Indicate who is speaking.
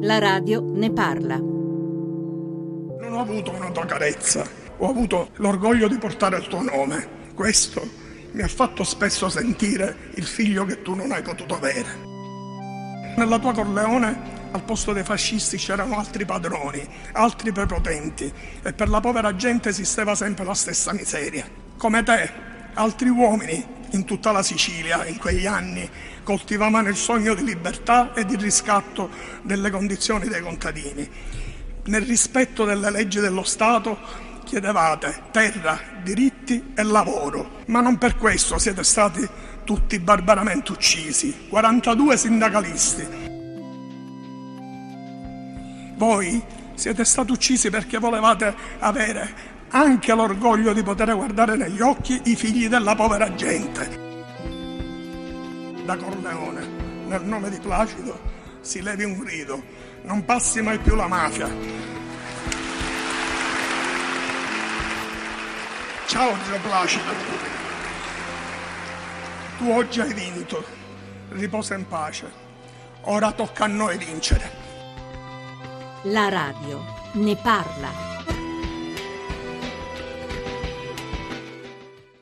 Speaker 1: La radio ne parla.
Speaker 2: Non ho avuto una tua carezza, ho avuto l'orgoglio di portare il tuo nome. Questo mi ha fatto spesso sentire il figlio che tu non hai potuto avere. Nella tua Corleone al posto dei fascisti c'erano altri padroni, altri prepotenti e per la povera gente esisteva sempre la stessa miseria. Come te, altri uomini in tutta la Sicilia in quegli anni coltivavano il sogno di libertà e di riscatto delle condizioni dei contadini. Nel rispetto delle leggi dello Stato chiedevate terra, diritti e lavoro, ma non per questo siete stati tutti barbaramente uccisi, 42 sindacalisti. Voi siete stati uccisi perché volevate avere anche l'orgoglio di poter guardare negli occhi i figli della povera gente. Da Corleone, nel nome di Placido, si levi un grido, non passi mai più la mafia. Ciao Gio Placido, tu oggi hai vinto, riposa in pace, ora tocca a noi vincere.
Speaker 1: La radio ne parla.